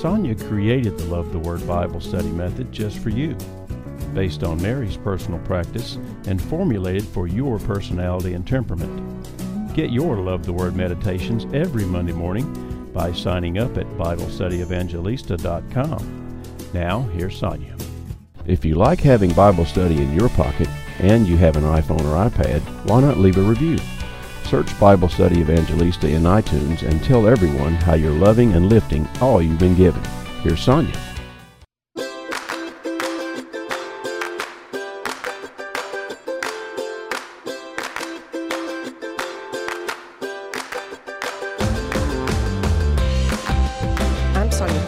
Sonja created the Love the Word Bible study method just for you, based on Mary's personal practice and formulated for your personality and temperament. Get your Love the Word meditations every Monday morning by signing up at BibleStudyEvangelista.com. Now, here's Sonja. If you like having Bible study in your pocket and you have an iPhone or iPad, why not leave a review? Search Bible Study Evangelista in iTunes and tell everyone how you're loving and lifting all you've been given. Here's Sonja.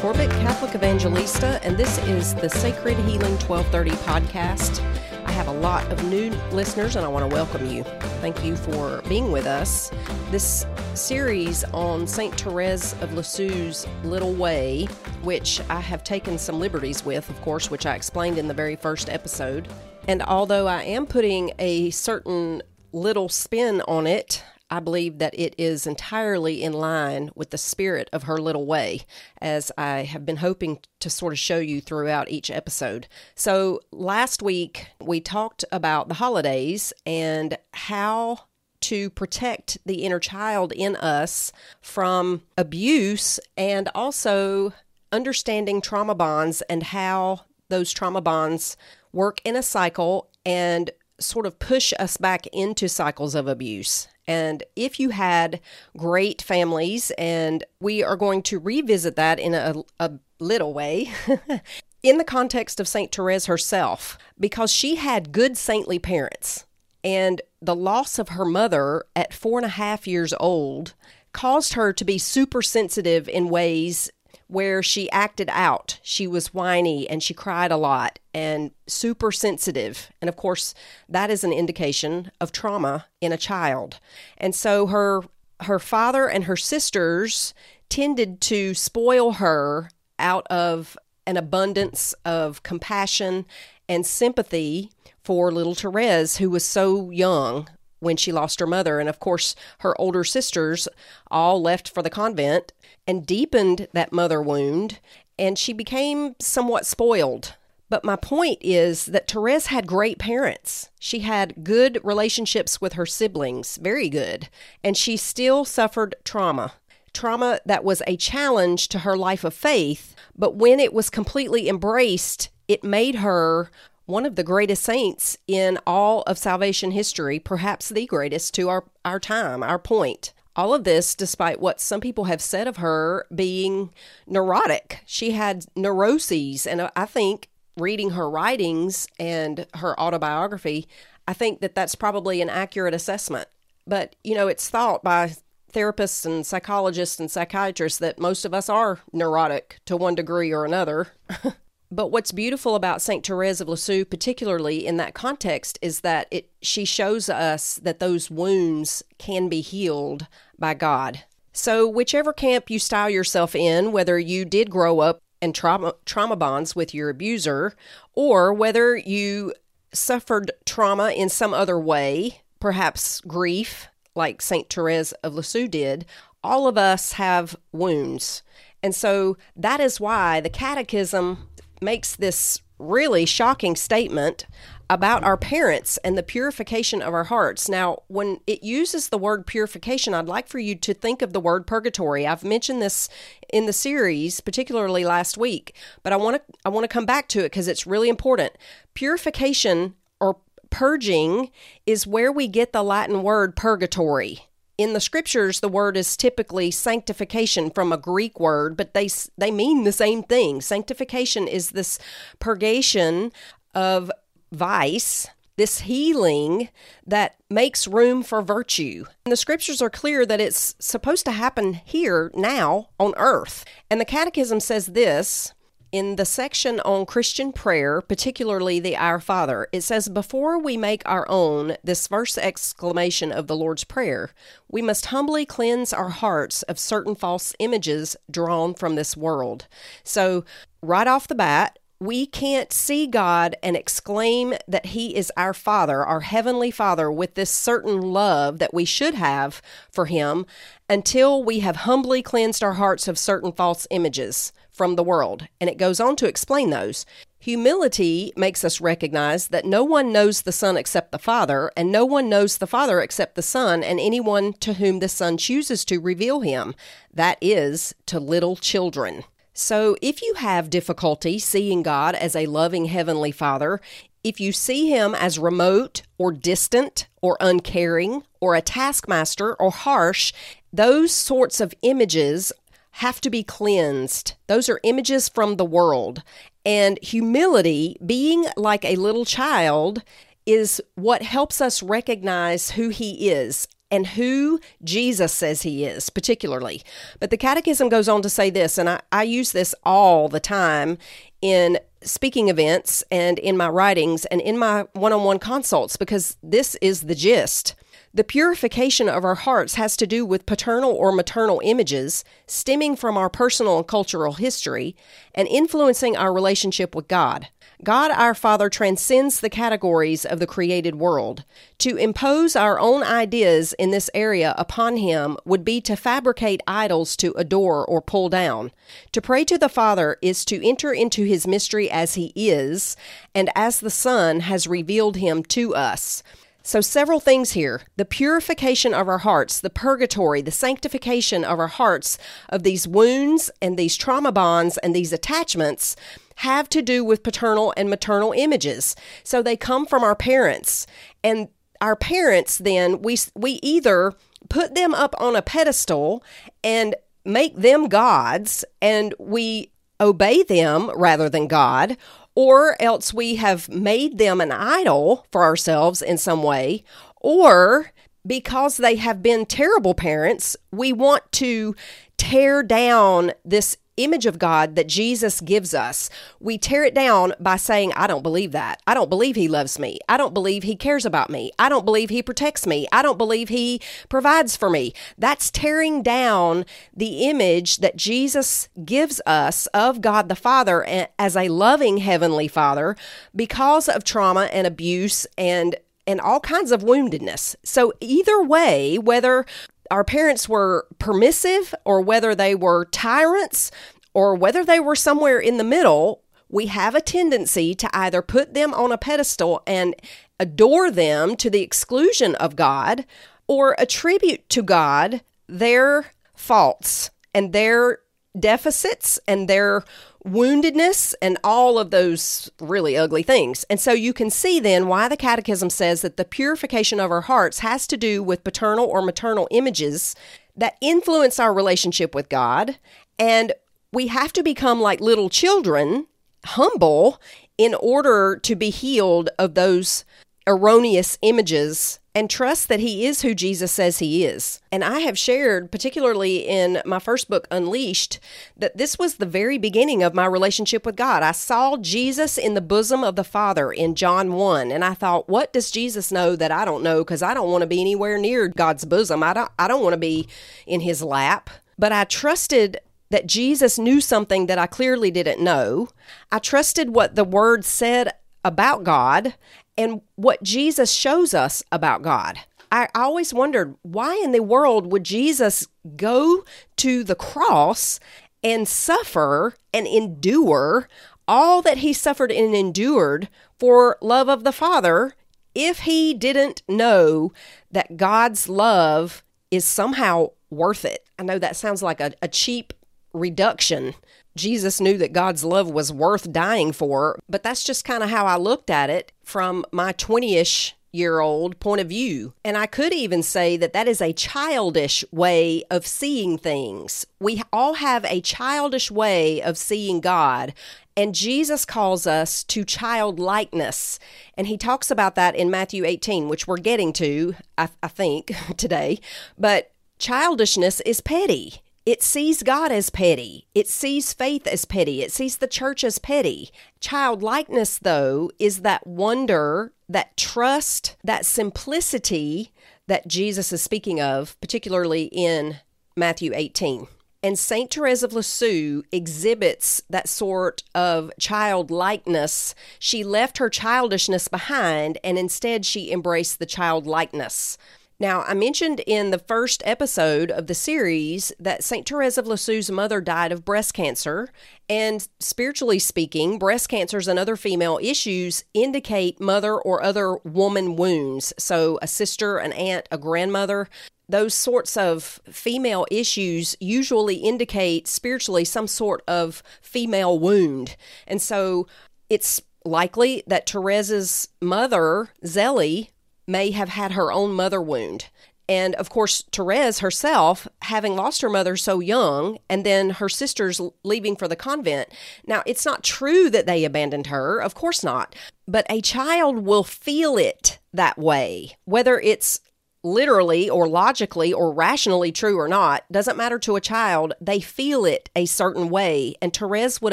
Corbitt, Catholic Evangelista, and this is the Sacred Healing 1230 podcast. Lot of new listeners and I want to welcome you. Thank you for being with us. This series on St. Therese of Lisieux's Little Way, which I have taken some liberties with, of course, which I explained in the very first episode. And although I am putting a certain little spin on it, I believe that it is entirely in line with the spirit of her little way, as I have been hoping to sort of show you throughout each episode. So, last week we talked about the holidays and how to protect the inner child in us from abuse and also understanding trauma bonds and how those trauma bonds work in a cycle and sort of push us back into cycles of abuse. And if you had great families, and we are going to revisit that in a, a little way. in the context of St. Therese herself, because she had good saintly parents. And the loss of her mother at four and a half years old caused her to be super sensitive in ways where she acted out. She was whiny and she cried a lot and super sensitive. And of course, that is an indication of trauma in a child. And so her her father and her sisters tended to spoil her out of an abundance of compassion and sympathy for little Therese, who was so young when she lost her mother. And of course, her older sisters all left for the convent and deepened that mother wound, and she became somewhat spoiled. But my point is that Therese had great parents. She had good relationships with her siblings, very good, and she still suffered trauma. Trauma that was a challenge to her life of faith, but when it was completely embraced, it made her one of the greatest saints in all of salvation history, perhaps the greatest to our, our time, our point. All of this, despite what some people have said of her being neurotic. She had neuroses, and I think reading her writings and her autobiography, I think that that's probably an accurate assessment. But, you know, it's thought by therapists and psychologists and psychiatrists that most of us are neurotic to one degree or another. But what's beautiful about Saint Therese of Lisieux, particularly in that context, is that it she shows us that those wounds can be healed by God. So whichever camp you style yourself in, whether you did grow up in trauma trauma bonds with your abuser, or whether you suffered trauma in some other way, perhaps grief, like Saint Therese of Lisieux did, all of us have wounds. And so that is why the catechism makes this really shocking statement about our parents and the purification of our hearts. Now, when it uses the word purification, I'd like for you to think of the word purgatory. I've mentioned this in the series, particularly last week, but I want to I want to come back to it because it's really important. Purification or purging is where we get the Latin word purgatory in the scriptures the word is typically sanctification from a greek word but they they mean the same thing sanctification is this purgation of vice this healing that makes room for virtue. And the scriptures are clear that it's supposed to happen here, now, on earth. And the Catechism says this in the section on Christian prayer, particularly the Our Father, it says, Before we make our own this first exclamation of the Lord's Prayer, we must humbly cleanse our hearts of certain false images drawn from this world. So, right off the bat, we can't see God and exclaim that He is our Father, our Heavenly Father, with this certain love that we should have for Him until we have humbly cleansed our hearts of certain false images from the world. And it goes on to explain those. Humility makes us recognize that no one knows the Son except the Father, and no one knows the Father except the Son, and anyone to whom the Son chooses to reveal him. That is, to little children. So, if you have difficulty seeing God as a loving Heavenly Father, if you see Him as remote or distant or uncaring or a taskmaster or harsh, those sorts of images have to be cleansed. Those are images from the world. And humility, being like a little child, is what helps us recognize who he is and who Jesus says he is, particularly. But the Catechism goes on to say this, and I, I use this all the time in speaking events and in my writings and in my one on one consults because this is the gist. The purification of our hearts has to do with paternal or maternal images stemming from our personal and cultural history and influencing our relationship with God. God our Father transcends the categories of the created world. To impose our own ideas in this area upon Him would be to fabricate idols to adore or pull down. To pray to the Father is to enter into His mystery as He is, and as the Son has revealed Him to us. So, several things here the purification of our hearts, the purgatory, the sanctification of our hearts of these wounds and these trauma bonds and these attachments have to do with paternal and maternal images. So, they come from our parents. And our parents, then, we, we either put them up on a pedestal and make them gods, and we obey them rather than God, or else we have made them an idol for ourselves in some way, or because they have been terrible parents, we want to tear down this image of God that Jesus gives us, we tear it down by saying, I don't believe that. I don't believe He loves me. I don't believe He cares about me. I don't believe He protects me. I don't believe He provides for me. That's tearing down the image that Jesus gives us of God the Father eh, as a loving Heavenly Father because of trauma and abuse and and all kinds of woundedness. So, either way, whether our parents were permissive or whether they were tyrants or whether they were somewhere in the middle, we have a tendency to either put them on a pedestal and adore them to the exclusion of God or attribute to God their faults and their deficits and their woundedness and all of those really ugly things. And so you can see then why the Catechism says that the purification of our hearts has to do with paternal or maternal images that influence our relationship with God. And we have to become like little children, humble, in order to be healed of those erroneous images and trust that he is who Jesus says he is. And I have shared, particularly in my first book, Unleashed, that this was the very beginning of my relationship with God. I saw Jesus in the bosom of the Father in John 1, and I thought, what does Jesus know that I don't know? Because I don't want to be anywhere near God's bosom. I don't, I don't want to be in his lap. But I trusted that Jesus knew something that I clearly didn't know. I trusted what the Word said about God and what Jesus shows us about God. I always wondered why in the world would Jesus go to the cross and suffer and endure all that he suffered and endured for love of the Father if he didn't know that God's love is somehow worth it. I know that sounds like a, a cheap reduction Jesus knew that God's love was worth dying for, but that's just kind of how I looked at it from my 20 ish year old point of view. And I could even say that that is a childish way of seeing things. We all have a childish way of seeing God. And Jesus calls us to childlikeness. And he talks about that in Matthew 18, which we're getting to, I, I think, today. But childishness is petty. It sees God as petty. It sees faith as petty. It sees the church as petty. Childlikeness, though, is that wonder, that trust, that simplicity that Jesus is speaking of, particularly in Matthew 18. And St. Therese of Lisieux exhibits that sort of childlikeness. She left her childishness behind and instead she embraced the childlikeness. Now, I mentioned in the first episode of the series that St. Therese of Lisieux's mother died of breast cancer. And spiritually speaking, breast cancers and other female issues indicate mother or other woman wounds. So, a sister, an aunt, a grandmother, those sorts of female issues usually indicate spiritually some sort of female wound. And so it's likely that Therese's mother, Zélie, may have had her own mother wound. And of course, Therese herself, having lost her mother so young, and then her sisters leaving for the convent. Now, it's not true that they abandoned her, of course not, but a child will feel it that way, whether it's literally or logically or rationally true or not, doesn't matter to a child. They feel it a certain way. And Therese would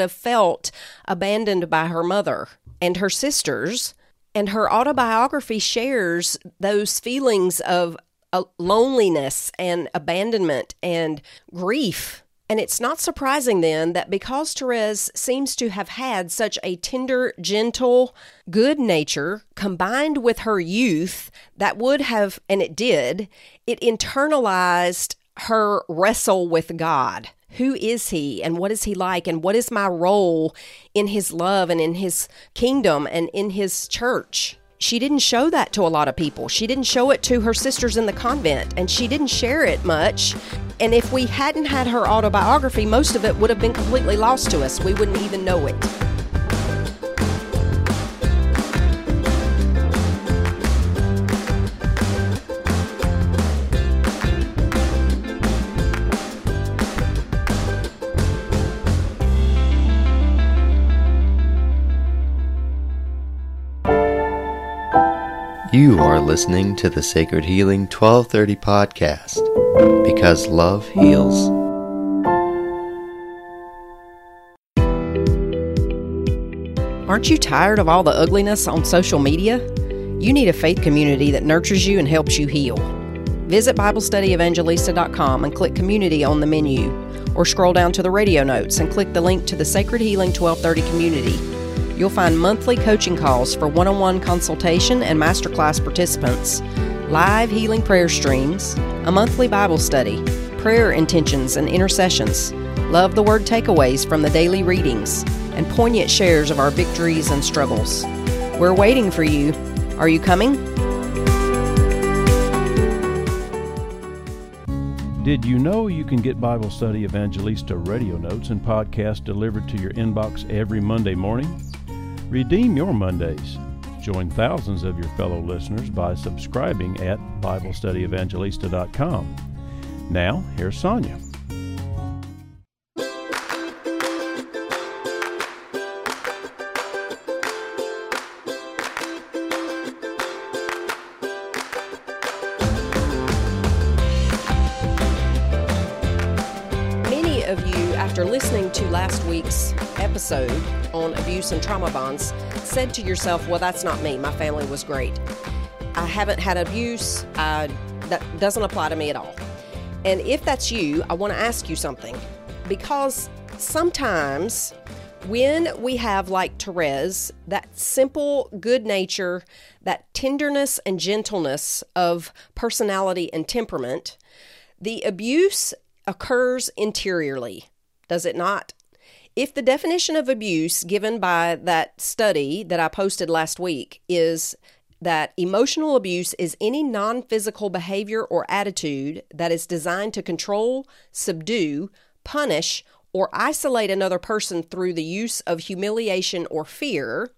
have felt abandoned by her mother and her sisters. And her autobiography shares those feelings of uh, loneliness and abandonment and grief and it's not surprising then that because Therese seems to have had such a tender, gentle, good nature combined with her youth, that would have, and it did, it internalized her wrestle with God. Who is he and what is he like and what is my role in his love and in his kingdom and in his church? she didn't show that to a lot of people. She didn't show it to her sisters in the convent, and she didn't share it much. And if we hadn't had her autobiography, most of it would have been completely lost to us. We wouldn't even know it. You are listening to the Sacred Healing 1230 podcast because love heals. Aren't you tired of all the ugliness on social media? You need a faith community that nurtures you and helps you heal. Visit BibleStudyEvangelista.com and click Community on the menu, or scroll down to the radio notes and click the link to the Sacred Healing 1230 community You'll find monthly coaching calls for one on one consultation and masterclass participants, live healing prayer streams, a monthly Bible study, prayer intentions and intercessions, love the word takeaways from the daily readings, and poignant shares of our victories and struggles. We're waiting for you. Are you coming? Did you know you can get Bible Study Evangelista radio notes and podcasts delivered to your inbox every Monday morning? Redeem your Mondays. Join thousands of your fellow listeners by subscribing at BibleStudyEvangelista.com. Now, here's Sonja. Many of you, after listening to last week's episode on abuse and trauma bonds said to yourself, well, that's not me. My family was great. I haven't had abuse. I, that doesn't apply to me at all. And if that's you, I want to ask you something because sometimes when we have, like Therese, that simple good nature, that tenderness and gentleness of personality and temperament, the abuse occurs interiorly, does it not? If the definition of abuse given by that study that I posted last week is that emotional abuse is any non physical behavior or attitude that is designed to control, subdue, punish, or isolate another person through the use of humiliation or fear,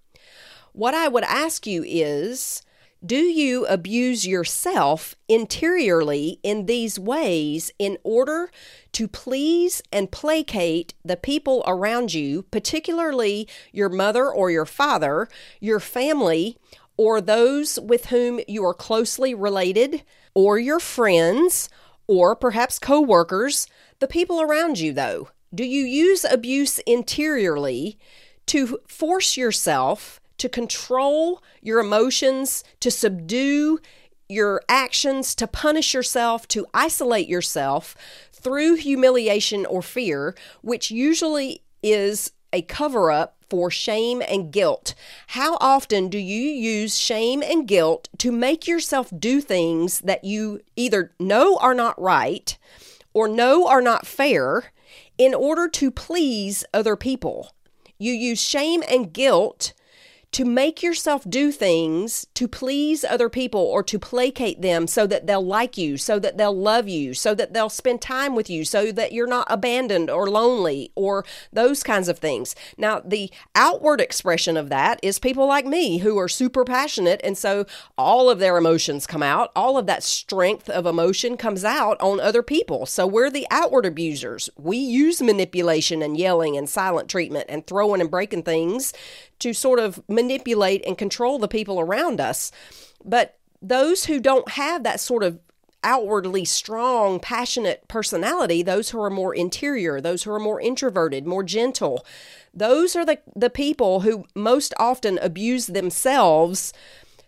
what I would ask you is do you abuse yourself interiorly in these ways in order to please and placate the people around you, particularly your mother or your father, your family, or those with whom you are closely related, or your friends, or perhaps coworkers, the people around you though? Do you use abuse interiorly to force yourself to control your emotions, to subdue your actions, to punish yourself, to isolate yourself through humiliation or fear, which usually is a cover up for shame and guilt. How often do you use shame and guilt to make yourself do things that you either know are not right or know are not fair in order to please other people? You use shame and guilt to make yourself do things to please other people or to placate them so that they'll like you, so that they'll love you, so that they'll spend time with you, so that you're not abandoned or lonely or those kinds of things. Now, the outward expression of that is people like me who are super passionate. And so all of their emotions come out, all of that strength of emotion comes out on other people. So we're the outward abusers. We use manipulation and yelling and silent treatment and throwing and breaking things to sort of manipulate and control the people around us. But those who don't have that sort of outwardly strong, passionate personality, those who are more interior, those who are more introverted, more gentle, those are the, the people who most often abuse themselves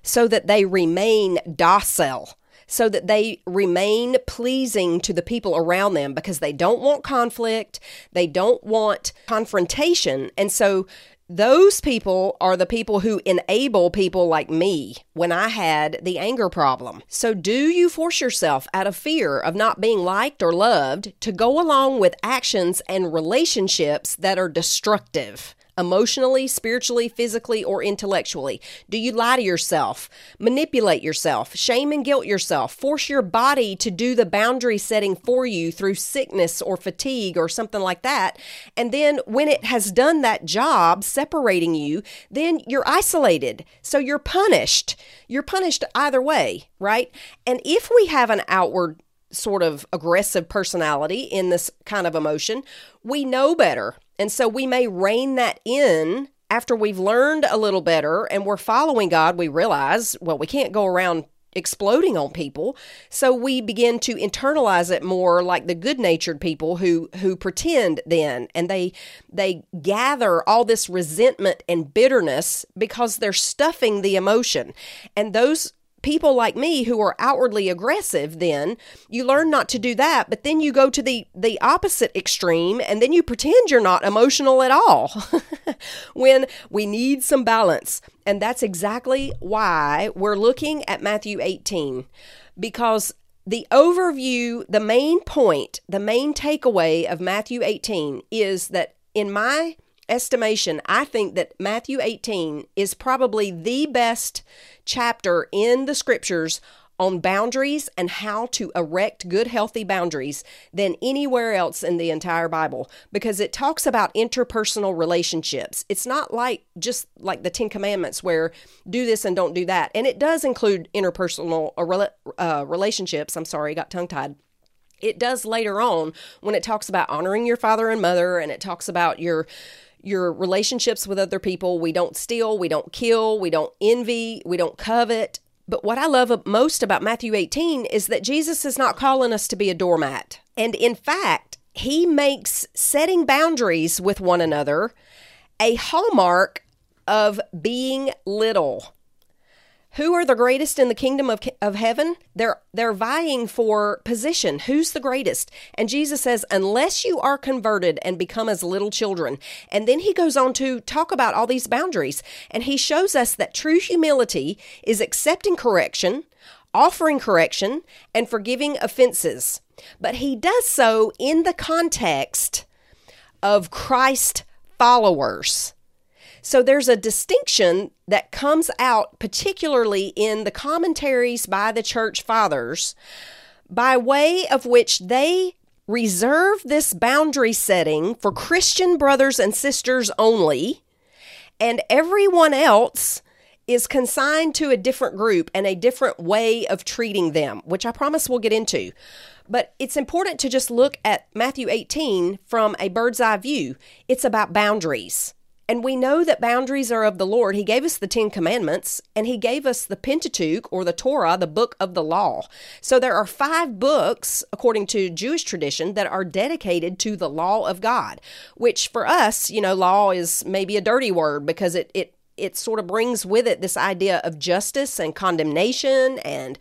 so that they remain docile so that they remain pleasing to the people around them because they don't want conflict, they don't want confrontation. And so those people are the people who enable people like me when I had the anger problem. So, do you force yourself out of fear of not being liked or loved to go along with actions and relationships that are destructive? Emotionally, spiritually, physically, or intellectually? Do you lie to yourself, manipulate yourself, shame and guilt yourself, force your body to do the boundary setting for you through sickness or fatigue or something like that? And then when it has done that job separating you, then you're isolated. So you're punished. You're punished either way, right? And if we have an outward sort of aggressive personality in this kind of emotion, we know better. And so we may rein that in after we've learned a little better and we're following God. We realize, well, we can't go around exploding on people so we begin to internalize it more like the good-natured people who who pretend then and they they gather all this resentment and bitterness because they're stuffing the emotion and those people like me who are outwardly aggressive then you learn not to do that but then you go to the the opposite extreme and then you pretend you're not emotional at all when we need some balance. And that's exactly why we're looking at Matthew 18 because the overview the main point the main takeaway of Matthew 18 is that in my estimation, I think that Matthew 18 is probably the best chapter in the scriptures on boundaries and how to erect good, healthy boundaries than anywhere else in the entire Bible because it talks about interpersonal relationships. It's not like just like the Ten Commandments where do this and don't do that. And it does include interpersonal uh, uh relationships. I'm sorry, got tongue tied it does later on when it talks about honoring your father and mother and it talks about your your relationships with other people. We don't steal, we don't kill, we don't envy, we don't covet. But what I love most about Matthew 18 is that Jesus is not calling us to be a doormat. And in fact, he makes setting boundaries with one another a hallmark of being little. Who are the greatest in the kingdom of, of heaven? They're they're vying for position. Who's the greatest? And Jesus says, unless you are converted and become as little children. And then he goes on to talk about all these boundaries. And he shows us that true humility is accepting correction, offering correction, and forgiving offenses. But he does so in the context of Christ followers. So there's a distinction that comes out, particularly in the commentaries by the church fathers, by way of which they reserve this boundary setting for Christian brothers and sisters only, and everyone else is consigned to a different group and a different way of treating them, which I promise we'll get into. But it's important to just look at Matthew 18 from a bird's eye view. It's about boundaries. And we know that boundaries are of the Lord. He gave us the Ten Commandments and He gave us the Pentateuch or the Torah, the book of the law. So there are five books, according to Jewish tradition, that are dedicated to the law of God, which for us, you know, law is maybe a dirty word because it, it, it sort of brings with it this idea of justice and condemnation and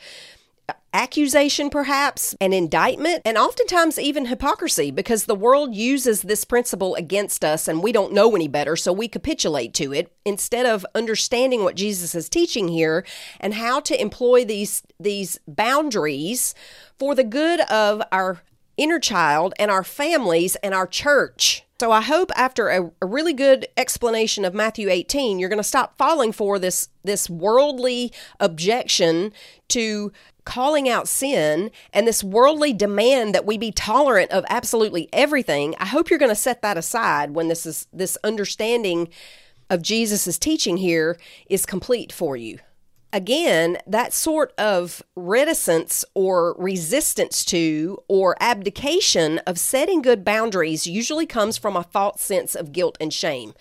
accusation, perhaps, an indictment, and oftentimes even hypocrisy because the world uses this principle against us and we don't know any better, so we capitulate to it instead of understanding what Jesus is teaching here and how to employ these, these boundaries for the good of our inner child and our families and our church. So I hope after a, a, really good explanation of Matthew 18, you're going to stop falling for this this worldly objection to calling out sin and this worldly demand that we be tolerant of absolutely everything. I hope you're going to set that aside when this is this understanding of Jesus' teaching here is complete for you again, that sort of reticence or resistance to or abdication of setting good boundaries usually comes from a false sense of guilt and shame.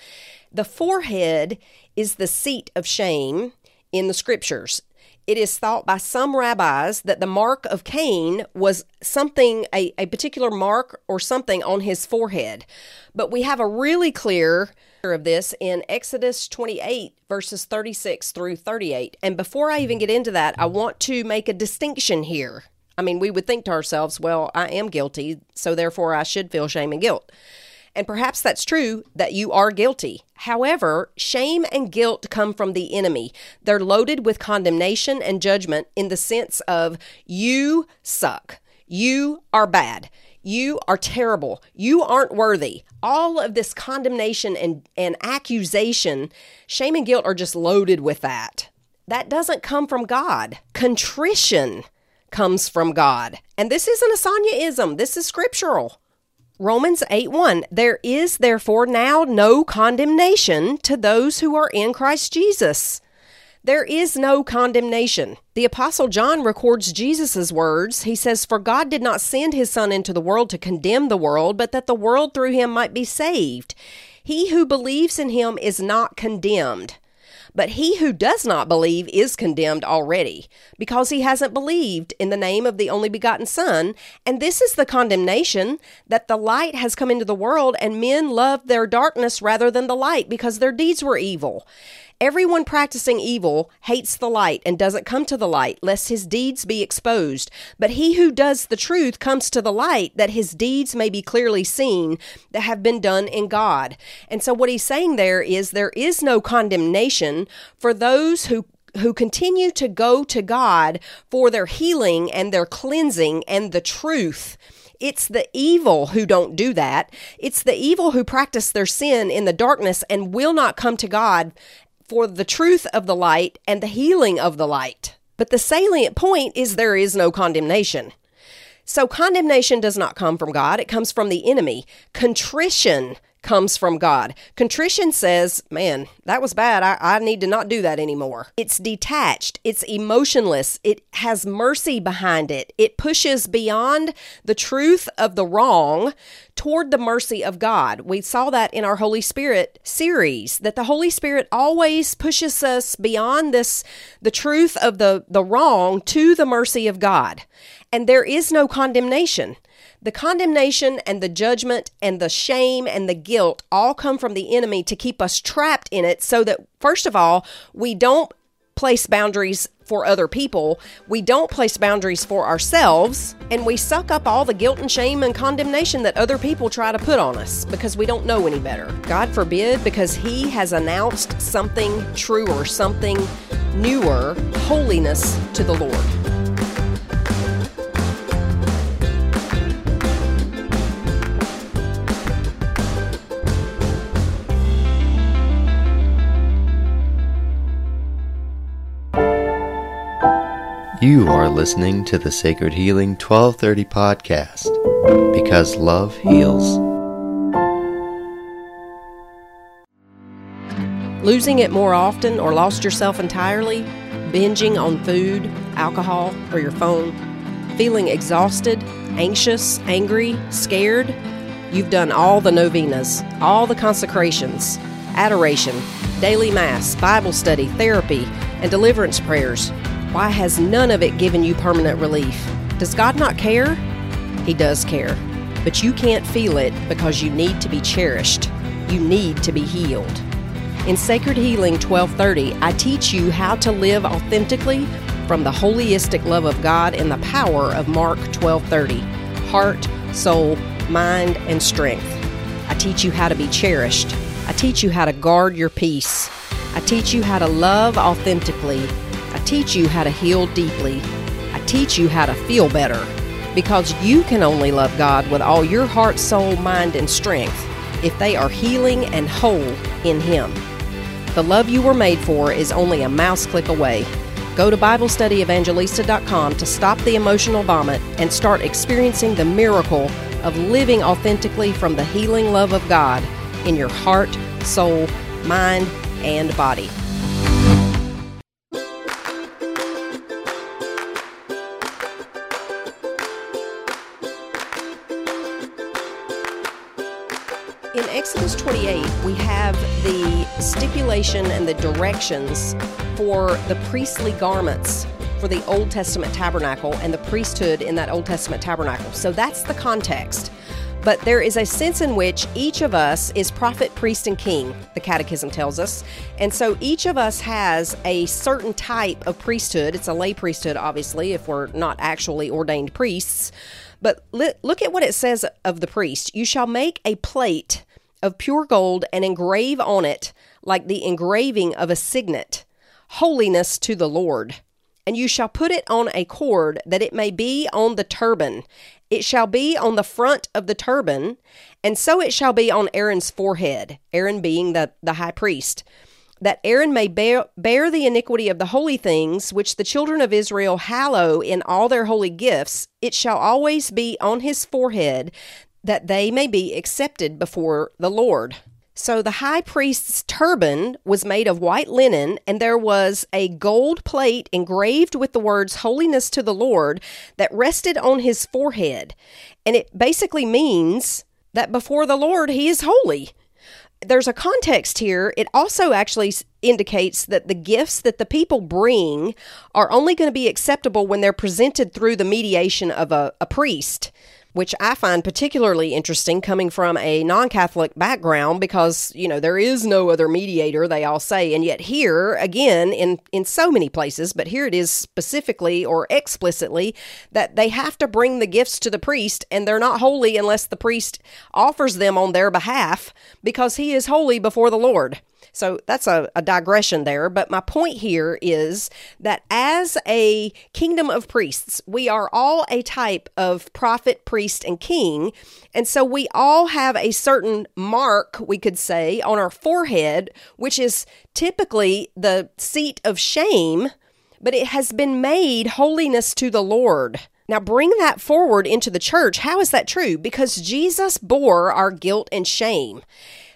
The forehead is the seat of shame in the scriptures. It is thought by some rabbis that the mark of Cain was something, a, a particular mark or something on his forehead. But we have a really clear of this in Exodus 28, verses 36 through 38. And before I even mm-hmm. get into that, I want to make a distinction here. I mean, we would think to ourselves, well, I am guilty, so therefore I should feel shame and guilt. And perhaps that's true that you are guilty. However, shame and guilt come from the enemy. They're loaded with condemnation and judgment in the sense of you suck, you are bad, you are terrible. You aren't worthy. All of this condemnation and, and accusation, shame and guilt are just loaded with that. That doesn't come from God. Contrition comes from God. And this isn't a Sonyaism, this is scriptural. Romans 8 1 There is therefore now no condemnation to those who are in Christ Jesus. There is no condemnation. The Apostle John records Jesus' words. He says, For God did not send his Son into the world to condemn the world, but that the world through him might be saved. He who believes in him is not condemned. But he who does not believe is condemned already, because he hasn't believed in the name of the only begotten Son. And this is the condemnation that the light has come into the world, and men loved their darkness rather than the light, because their deeds were evil. Everyone practicing evil hates the light and doesn't come to the light, lest his deeds be exposed. But he who does the truth comes to the light, that his deeds may be clearly seen that have been done in God. And so, what he's saying there is there is no condemnation for those who who continue to go to God for their healing and their cleansing and the truth. It's the evil who don't do that. It's the evil who practice their sin in the darkness and will not come to God for the truth of the light and the healing of the light. But the salient point is there is no condemnation. So condemnation does not come from God, it comes from the enemy. Contrition comes from God. Contrition says, man, that was bad. I, I need to not do that anymore. It's detached, it's emotionless, it has mercy behind it. It pushes beyond the truth of the wrong toward the mercy of God. We saw that in our Holy Spirit series that the Holy Spirit always pushes us beyond this the truth of the the wrong to the mercy of God. And there is no condemnation. The condemnation and the judgment and the shame and the guilt all come from the enemy to keep us trapped in it so that, first of all, we don't place boundaries for other people, we don't place boundaries for ourselves, and we suck up all the guilt and shame and condemnation that other people try to put on us because we don't know any better. God forbid, because He has announced something truer, something newer, holiness to the Lord. You are listening to the Sacred Healing 1230 podcast because love heals. Losing it more often or lost yourself entirely, binging on food, alcohol, or your phone, feeling exhausted, anxious, angry, scared. You've done all the novenas, all the consecrations, adoration, daily mass, Bible study, therapy, and deliverance prayers why has none of it given you permanent relief? Does God not care? He does care. But you can't feel it because you need to be cherished. You need to be healed. In Sacred Healing 1230, I teach you how to live authentically from the holistic love of God and the power of Mark 12:30. Heart, soul, mind, and strength. I teach you how to be cherished. I teach you how to guard your peace. I teach you how to love authentically. Teach you how to heal deeply. I teach you how to feel better. Because you can only love God with all your heart, soul, mind, and strength if they are healing and whole in Him. The love you were made for is only a mouse click away. Go to BibleStudyEvangelista.com to stop the emotional vomit and start experiencing the miracle of living authentically from the healing love of God in your heart, soul, mind, and body. Stipulation and the directions for the priestly garments for the Old Testament tabernacle and the priesthood in that Old Testament tabernacle. So that's the context. But there is a sense in which each of us is prophet, priest, and king, the Catechism tells us. And so each of us has a certain type of priesthood. It's a lay priesthood, obviously, if we're not actually ordained priests. But look at what it says of the priest. You shall make a plate of pure gold and engrave on it, like the engraving of a signet, holiness to the Lord. And you shall put it on a cord, that it may be on the turban. It shall be on the front of the turban, and so it shall be on Aaron's forehead, Aaron being the, the high priest that Aaron may bear, bear the iniquity of the holy things which the children of Israel hallow in all their holy gifts, it shall always be on his forehead, that they may be accepted before the Lord. So the high priest's turban was made of white linen, and there was a gold plate engraved with the words Holiness to the Lord that rested on his forehead. And it basically means that before the Lord, he is holy there's a context here. It also actually indicates that the gifts that the people bring are only going to be acceptable when they're presented through the mediation of a, a priest which I find particularly interesting coming from a non Catholic background because, you know, there is no other mediator, they all say. And yet, here, again, in, in so many places, but here it is specifically or explicitly that they have to bring the gifts to the priest and they're not holy unless the priest offers them on their behalf because he is holy before the Lord. So that's a, a digression there. But my point here is that as a kingdom of priests, we are all a type of prophet, priest, and king. And so we all have a certain mark, we could say, on our forehead, which is typically the seat of shame, but it has been made holiness to the Lord. Now, bring that forward into the church. How is that true? Because Jesus bore our guilt and shame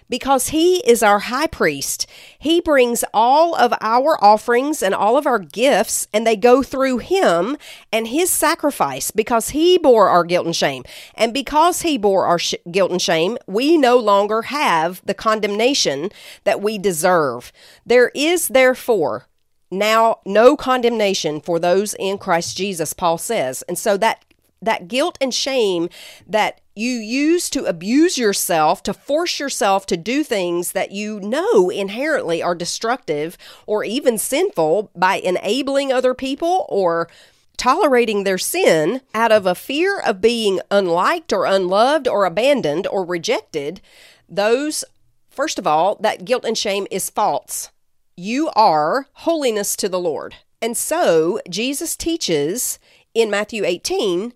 because he is our high priest. He brings all of our offerings and all of our gifts, and they go through him and his sacrifice because he bore our guilt and shame. And because he bore our sh- guilt and shame, we no longer have the condemnation that we deserve. There is therefore now no condemnation for those in Christ Jesus, Paul says. And so that that guilt and shame that you use to abuse yourself, to force yourself to do things that you know inherently are destructive or even sinful by enabling other people or tolerating their sin out of a fear of being unliked or unloved or abandoned or rejected, those, first of all, that guilt and shame is false. You are holiness to the Lord. And so Jesus teaches in Matthew 18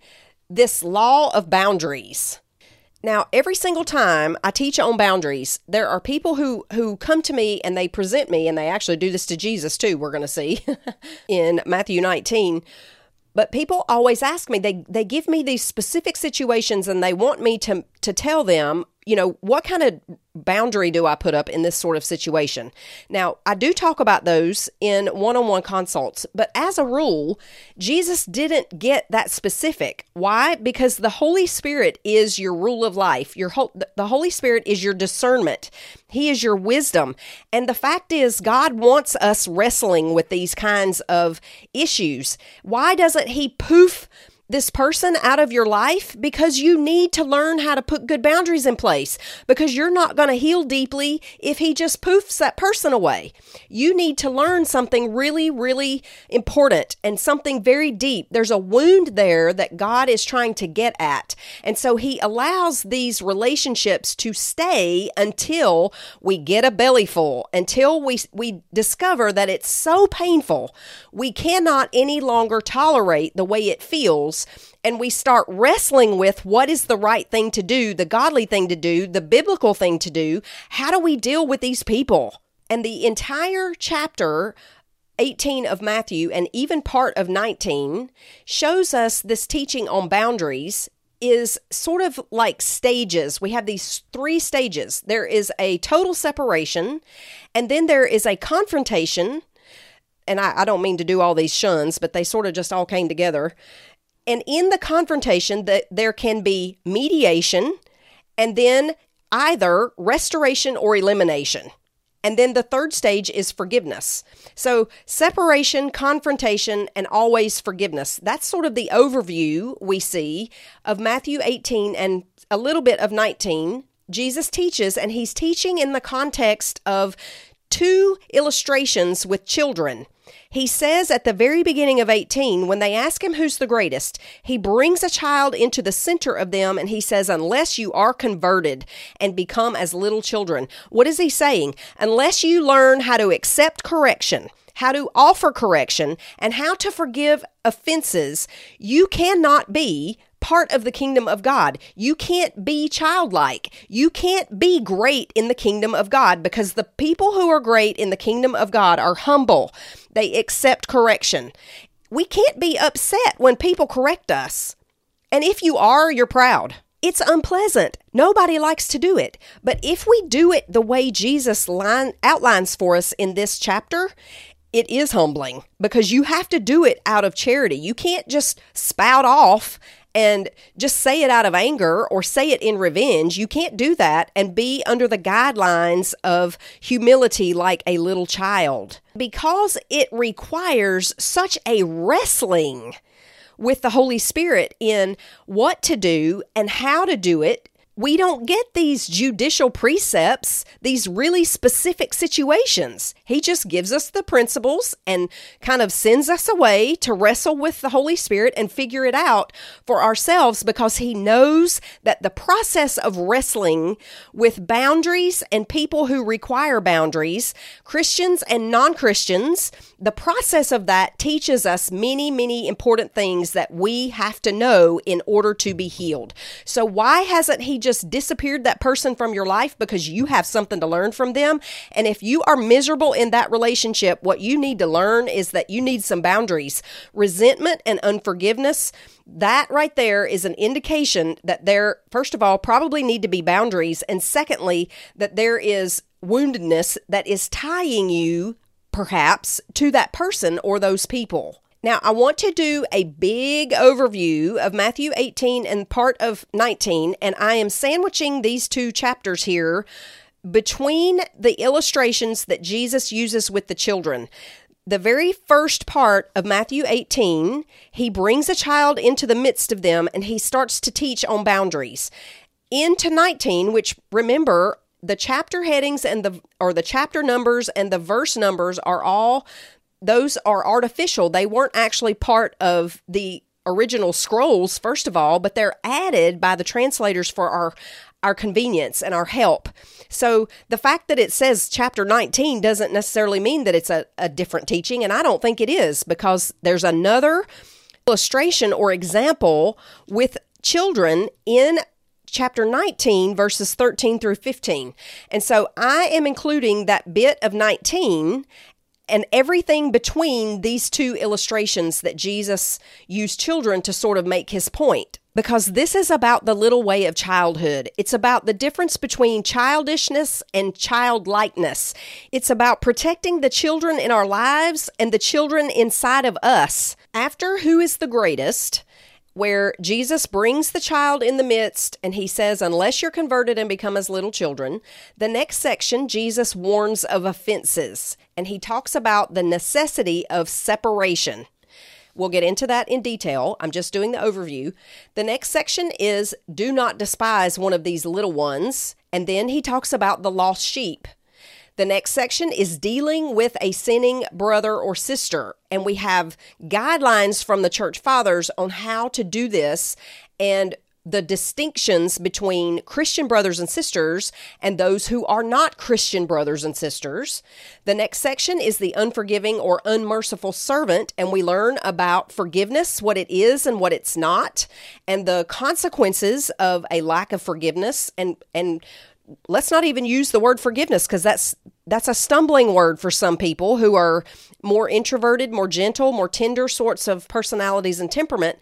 this law of boundaries. Now, every single time I teach on boundaries, there are people who who come to me and they present me and they actually do this to Jesus too, we're going to see in Matthew 19. But people always ask me they they give me these specific situations and they want me to to tell them you know, what kind of boundary do I put up in this sort of situation? Now, I do talk about those in one on one consults, but as a rule, Jesus didn't get that specific. Why? Because the Holy Spirit is your rule of life. Your the Holy Spirit is your discernment. He is your wisdom. And the fact is, God wants us wrestling with these kinds of issues. Why doesn't He poof this person out of your life because you need to learn how to put good boundaries in place because you're not going to heal deeply if he just poofs that person away. You need to learn something really, really important and something very deep. There's a wound there that God is trying to get at. And so he allows these relationships to stay until we get a belly full, until we, we discover that it's so painful. We cannot any longer tolerate the way it feels and we start wrestling with what is the right thing to do, the godly thing to do, the biblical thing to do. How do we deal with these people? And the entire chapter 18 of Matthew and even part of 19 shows us this teaching on boundaries is sort of like stages. We have these three stages. There is a total separation, and then there is a confrontation. And I, I don't mean to do all these shuns, but they sort of just all came together. And in the confrontation, that there can be mediation and then either restoration or elimination. And then the third stage is forgiveness. So, separation, confrontation, and always forgiveness. That's sort of the overview we see of Matthew 18 and a little bit of 19. Jesus teaches, and he's teaching in the context of two illustrations with children. He says at the very beginning of 18, when they ask him who's the greatest, he brings a child into the center of them and he says, Unless you are converted and become as little children. What is he saying? Unless you learn how to accept correction, how to offer correction, and how to forgive offenses, you cannot be part of the kingdom of God. You can't be childlike. You can't be great in the kingdom of God because the people who are great in the kingdom of God are humble. They accept correction. We can't be upset when people correct us. And if you are, you're proud. It's unpleasant. Nobody likes to do it. But if we do it the way Jesus line, outlines for us in this chapter, it is humbling because you have to do it out of charity. You can't just spout off and just say it out of anger or say it in revenge. You can't do that and be under the guidelines of humility like a little child because it requires such a wrestling with the Holy Spirit in what to do and how to do it we don't get these judicial precepts, these really specific situations. He just gives us the principles and kind of sends us away to wrestle with the Holy Spirit and figure it out for ourselves because he knows that the process of wrestling with boundaries and people who require boundaries, Christians and non Christians, the process of that teaches us many, many important things that we have to know in order to be healed. So, why hasn't he just disappeared that person from your life because you have something to learn from them? And if you are miserable in that relationship, what you need to learn is that you need some boundaries. Resentment and unforgiveness, that right there is an indication that there, first of all, probably need to be boundaries. And secondly, that there is woundedness that is tying you perhaps to that person or those people. Now, I want to do a big overview of Matthew 18 and part of 19, and I am sandwiching these two chapters here between the illustrations that Jesus uses with the children. The very first part of Matthew 18, he brings a child into the midst of them and he starts to teach on boundaries. Into 19, which remember the chapter headings and the or the chapter numbers and the verse numbers are all those are artificial. They weren't actually part of the original scrolls first of all, but they're added by the translators for our our convenience and our help. So the fact that it says chapter 19 doesn't necessarily mean that it's a, a different teaching, and I don't think it is because there's another illustration or example with children in chapter 19, verses 13 through 15. And so I am including that bit of 19 and everything between these two illustrations that Jesus used children to sort of make his point. Because this is about the little way of childhood. It's about the difference between childishness and childlikeness. It's about protecting the children in our lives and the children inside of us. After who is the greatest, where Jesus brings the child in the midst and he says, Unless you're converted and become as little children. The next section, Jesus warns of offenses and he talks about the necessity of separation. We'll get into that in detail. I'm just doing the overview. The next section is do not despise one of these little ones. And then he talks about the lost sheep. The next section is dealing with a sinning brother or sister. And we have guidelines from the church fathers on how to do this and the distinctions between Christian brothers and sisters and those who are not Christian brothers and sisters. The next section is the unforgiving or unmerciful servant, and we learn about forgiveness, what it is and what it's not, and the consequences of a lack of forgiveness and and let's not even use the word forgiveness because that's that's a stumbling word for some people who are more introverted, more gentle, more tender sorts of personalities and temperament.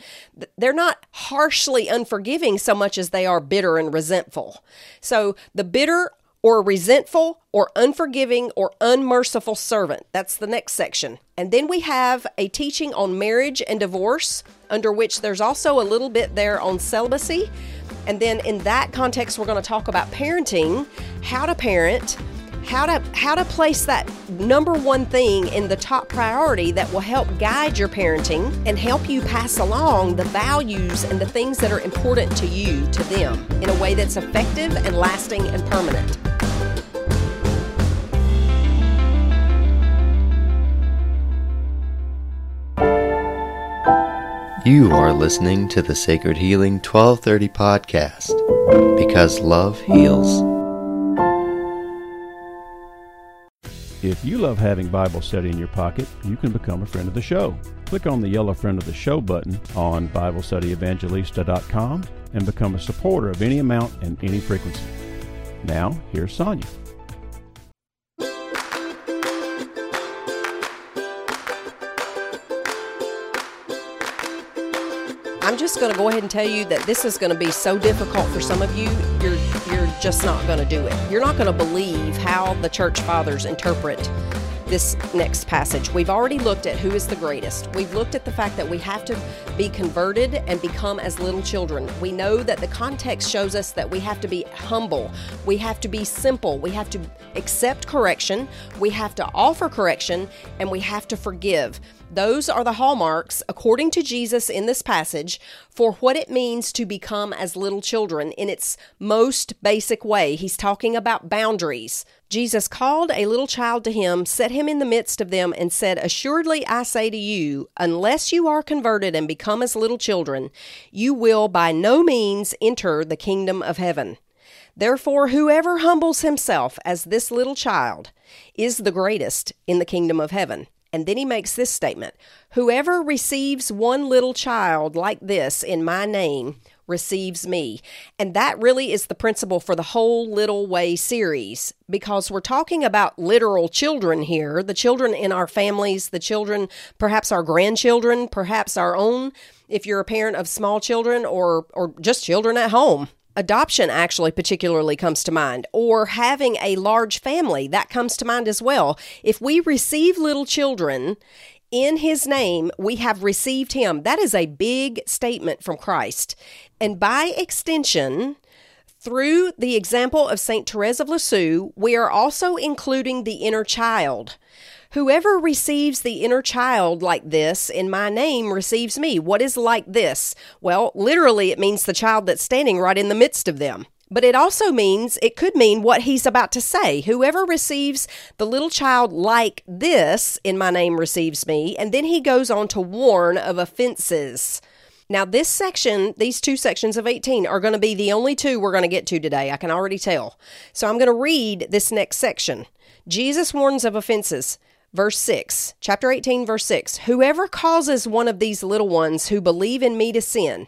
They're not harshly unforgiving so much as they are bitter and resentful. So the bitter or resentful or unforgiving or unmerciful servant. That's the next section. And then we have a teaching on marriage and divorce, under which there's also a little bit there on celibacy. And then in that context, we're going to talk about parenting, how to parent, how to how to place that number one thing in the top priority that will help guide your parenting and help you pass along the values and the things that are important to you to them in a way that's effective and lasting and permanent. You are listening to the Sacred Healing 1230 podcast because love heals. If you love having Bible study in your pocket, you can become a friend of the show. Click on the yellow Friend of the Show button on BibleStudyEvangelista.com and become a supporter of any amount and any frequency. Now, here's Sonja. I'm just going to go ahead and tell you that this is going to be so difficult for some of you. You're you're just not going to do it. You're not going to believe how the church fathers interpret this next passage. We've already looked at who is the greatest. We've looked at the fact that we have to be converted and become as little children. We know that the context shows us that we have to be humble. We have to be simple. We have to accept correction. We have to offer correction and we have to forgive. Those are the hallmarks, according to Jesus in this passage, for what it means to become as little children in its most basic way. He's talking about boundaries. Jesus called a little child to him, set him in the midst of them, and said, Assuredly I say to you, unless you are converted and become as little children, you will by no means enter the kingdom of heaven. Therefore, whoever humbles himself as this little child is the greatest in the kingdom of heaven. And then he makes this statement Whoever receives one little child like this in my name receives me. And that really is the principle for the whole Little Way series because we're talking about literal children here the children in our families, the children, perhaps our grandchildren, perhaps our own, if you're a parent of small children or, or just children at home adoption actually particularly comes to mind, or having a large family, that comes to mind as well. If we receive little children, in his name we have received him. That is a big statement from Christ. And by extension, through the example of St. Therese of Lisieux, we are also including the inner child. Whoever receives the inner child like this in my name receives me. What is like this? Well, literally, it means the child that's standing right in the midst of them. But it also means, it could mean what he's about to say. Whoever receives the little child like this in my name receives me. And then he goes on to warn of offenses. Now, this section, these two sections of 18 are going to be the only two we're going to get to today. I can already tell. So I'm going to read this next section. Jesus warns of offenses. Verse 6, chapter 18, verse 6 Whoever causes one of these little ones who believe in me to sin,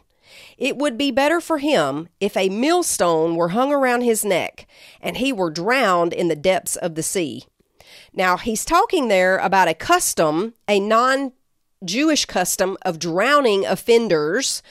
it would be better for him if a millstone were hung around his neck and he were drowned in the depths of the sea. Now, he's talking there about a custom, a non Jewish custom of drowning offenders.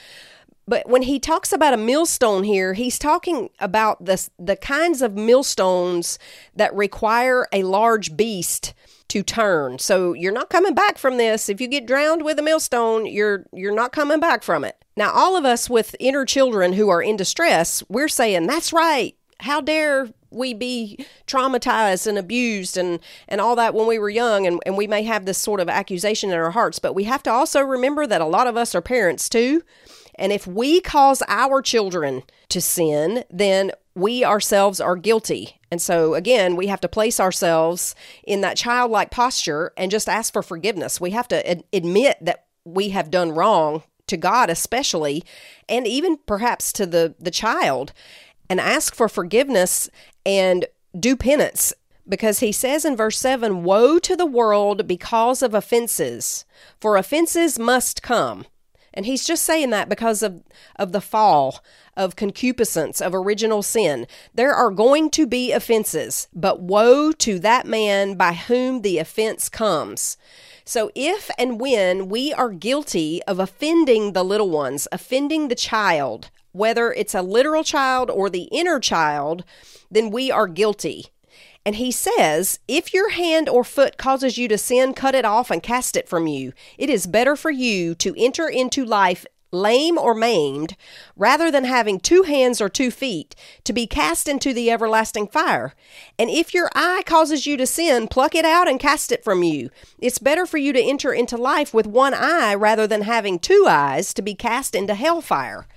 But when he talks about a millstone here, he's talking about the, the kinds of millstones that require a large beast to turn. So you're not coming back from this. If you get drowned with a millstone, you're you're not coming back from it. Now all of us with inner children who are in distress, we're saying that's right. How dare we be traumatized and abused and, and all that when we were young? And, and we may have this sort of accusation in our hearts, but we have to also remember that a lot of us are parents too. And if we cause our children to sin, then we ourselves are guilty. And so, again, we have to place ourselves in that childlike posture and just ask for forgiveness. We have to ad- admit that we have done wrong to God, especially, and even perhaps to the, the child, and ask for forgiveness and do penance. Because he says in verse 7 Woe to the world because of offenses, for offenses must come. And he's just saying that because of, of the fall, of concupiscence, of original sin. There are going to be offenses, but woe to that man by whom the offense comes. So, if and when we are guilty of offending the little ones, offending the child, whether it's a literal child or the inner child, then we are guilty. And he says, If your hand or foot causes you to sin, cut it off and cast it from you. It is better for you to enter into life lame or maimed, rather than having two hands or two feet, to be cast into the everlasting fire. And if your eye causes you to sin, pluck it out and cast it from you. It's better for you to enter into life with one eye rather than having two eyes to be cast into hellfire.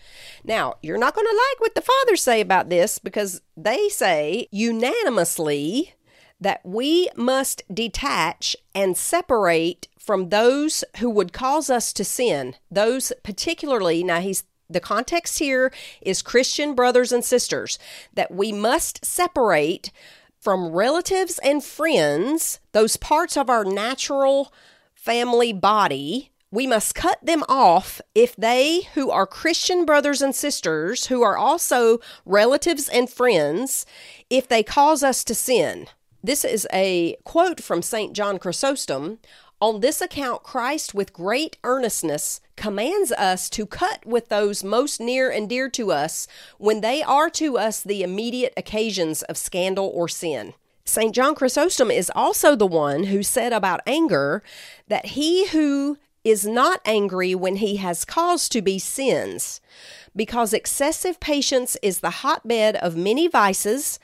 Now, you're not going to like what the fathers say about this because they say unanimously that we must detach and separate from those who would cause us to sin. Those particularly, now he's the context here is Christian brothers and sisters that we must separate from relatives and friends, those parts of our natural family body. We must cut them off if they, who are Christian brothers and sisters, who are also relatives and friends, if they cause us to sin. This is a quote from St. John Chrysostom on this account, Christ, with great earnestness, commands us to cut with those most near and dear to us when they are to us the immediate occasions of scandal or sin. St. John Chrysostom is also the one who said about anger that he who is not angry when he has cause to be sins, because excessive patience is the hotbed of many vices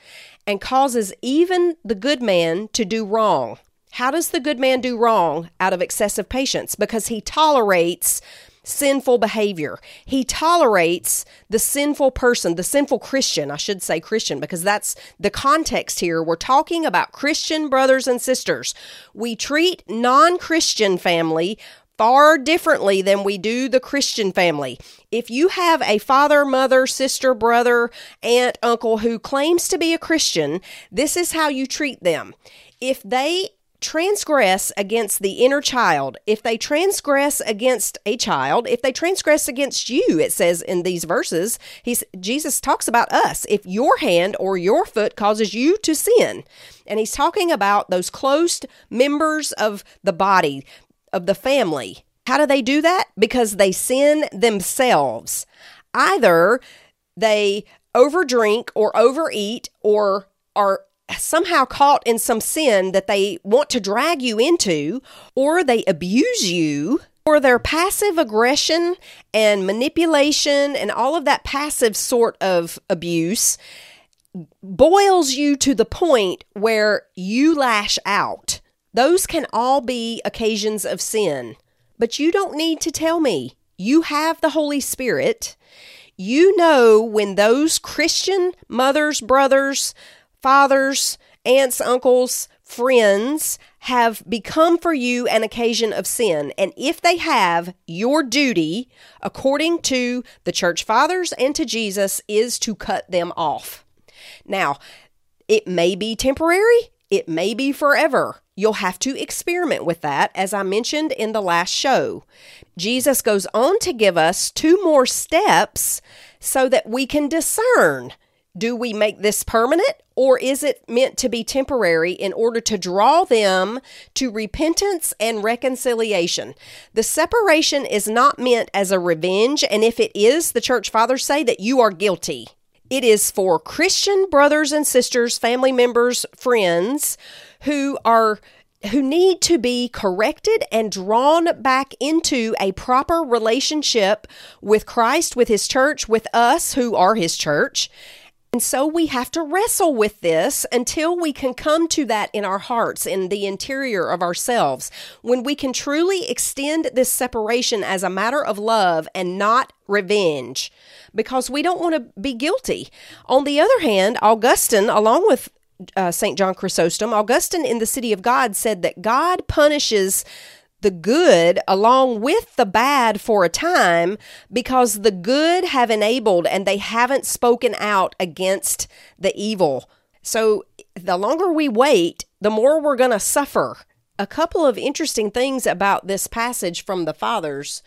and causes even the good man to do wrong. How does the good man do wrong out of excessive patience? Because he tolerates sinful behavior. He tolerates the sinful person, the sinful Christian, I should say Christian, because that's the context here. We're talking about Christian brothers and sisters. We treat non Christian family far differently than we do the Christian family. If you have a father, mother, sister, brother, aunt, uncle who claims to be a Christian, this is how you treat them. If they transgress against the inner child, if they transgress against a child, if they transgress against you, it says in these verses, he's Jesus talks about us. If your hand or your foot causes you to sin, and he's talking about those close members of the body, of the family. How do they do that? Because they sin themselves. Either they overdrink or overeat or are somehow caught in some sin that they want to drag you into, or they abuse you, or their passive aggression and manipulation and all of that passive sort of abuse boils you to the point where you lash out. Those can all be occasions of sin. But you don't need to tell me. You have the Holy Spirit. You know when those Christian mothers, brothers, fathers, aunts, uncles, friends have become for you an occasion of sin. And if they have, your duty, according to the church fathers and to Jesus, is to cut them off. Now, it may be temporary, it may be forever. You'll have to experiment with that, as I mentioned in the last show. Jesus goes on to give us two more steps so that we can discern do we make this permanent or is it meant to be temporary in order to draw them to repentance and reconciliation? The separation is not meant as a revenge, and if it is, the church fathers say that you are guilty. It is for Christian brothers and sisters, family members, friends who are who need to be corrected and drawn back into a proper relationship with Christ, with his church, with us who are his church, And so we have to wrestle with this until we can come to that in our hearts, in the interior of ourselves, when we can truly extend this separation as a matter of love and not revenge, because we don't want to be guilty. On the other hand, Augustine, along with uh, St. John Chrysostom, Augustine in the City of God said that God punishes the good along with the bad for a time because the good have enabled and they haven't spoken out against the evil. So the longer we wait, the more we're going to suffer. A couple of interesting things about this passage from the Fathers.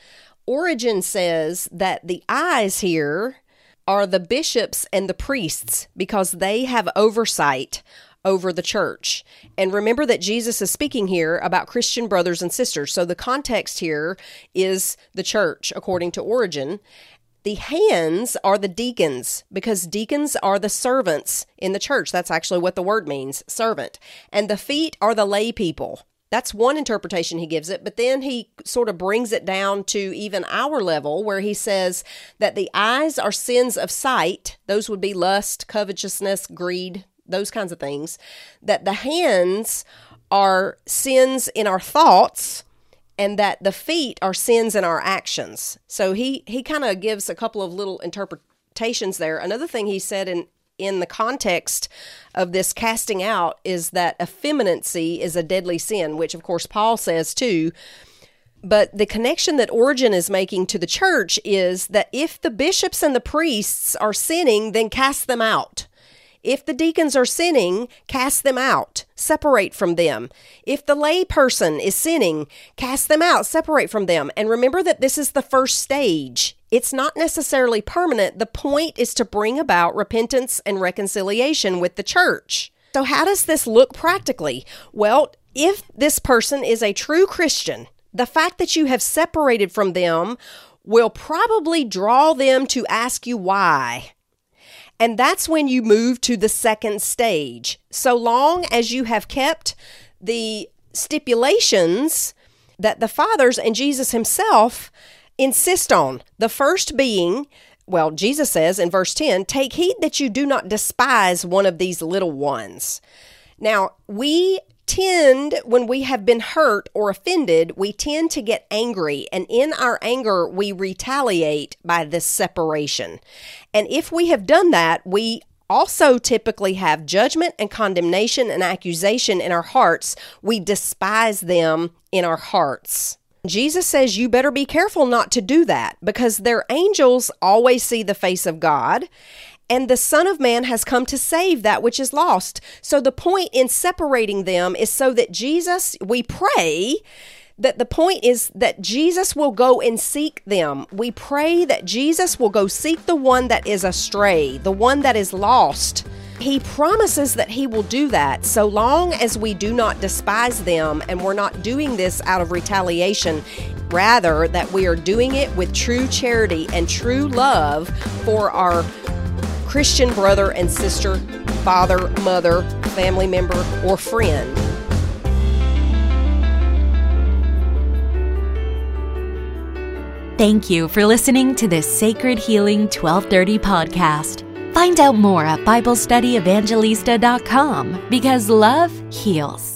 Origen says that the eyes here are the bishops and the priests because they have oversight over the church. And remember that Jesus is speaking here about Christian brothers and sisters. So the context here is the church, according to Origen. The hands are the deacons because deacons are the servants in the church. That's actually what the word means servant. And the feet are the lay people. That's one interpretation he gives it, but then he sort of brings it down to even our level where he says that the eyes are sins of sight. Those would be lust, covetousness, greed, those kinds of things, that the hands are sins in our thoughts and that the feet are sins in our actions. So he he kind of gives a couple of little interpretations there. Another thing he said in in the context of this casting out is that effeminacy is a deadly sin, which of course Paul says too. But the connection that Origen is making to the church is that if the bishops and the priests are sinning, then cast them out. If the deacons are sinning, cast them out, separate from them. If the lay person is sinning, cast them out, separate from them. And remember that this is the first stage. It's not necessarily permanent. The point is to bring about repentance and reconciliation with the church. So, how does this look practically? Well, if this person is a true Christian, the fact that you have separated from them will probably draw them to ask you why. And that's when you move to the second stage. So long as you have kept the stipulations that the fathers and Jesus himself insist on. The first being, well, Jesus says in verse 10, take heed that you do not despise one of these little ones. Now, we tend, when we have been hurt or offended, we tend to get angry. And in our anger, we retaliate by this separation. And if we have done that, we also typically have judgment and condemnation and accusation in our hearts. We despise them in our hearts. Jesus says you better be careful not to do that because their angels always see the face of God and the Son of Man has come to save that which is lost. So the point in separating them is so that Jesus, we pray, that the point is that Jesus will go and seek them. We pray that Jesus will go seek the one that is astray, the one that is lost. He promises that He will do that so long as we do not despise them and we're not doing this out of retaliation. Rather, that we are doing it with true charity and true love for our Christian brother and sister, father, mother, family member, or friend. Thank you for listening to this Sacred Healing 1230 podcast. Find out more at BibleStudyEvangelista.com because love heals.